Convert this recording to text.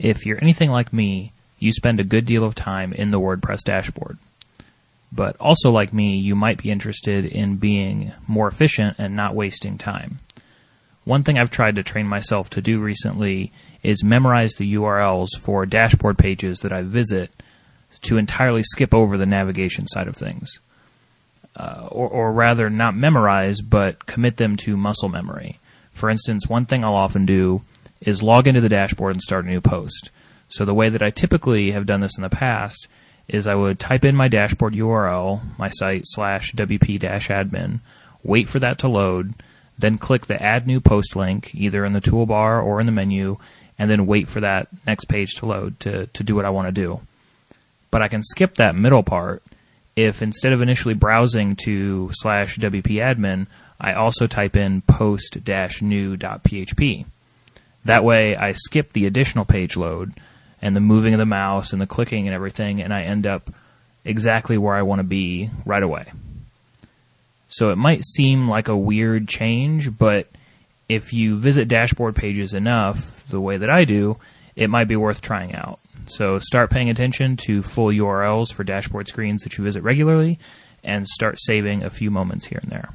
If you're anything like me, you spend a good deal of time in the WordPress dashboard. But also like me, you might be interested in being more efficient and not wasting time. One thing I've tried to train myself to do recently is memorize the URLs for dashboard pages that I visit to entirely skip over the navigation side of things. Uh, or, or rather, not memorize, but commit them to muscle memory. For instance, one thing I'll often do is log into the dashboard and start a new post. So the way that I typically have done this in the past is I would type in my dashboard URL, my site slash wp-admin, wait for that to load, then click the add new post link either in the toolbar or in the menu, and then wait for that next page to load to, to do what I want to do. But I can skip that middle part if instead of initially browsing to slash wp-admin, I also type in post-new.php. That way I skip the additional page load and the moving of the mouse and the clicking and everything, and I end up exactly where I want to be right away. So it might seem like a weird change, but if you visit dashboard pages enough, the way that I do, it might be worth trying out. So start paying attention to full URLs for dashboard screens that you visit regularly and start saving a few moments here and there.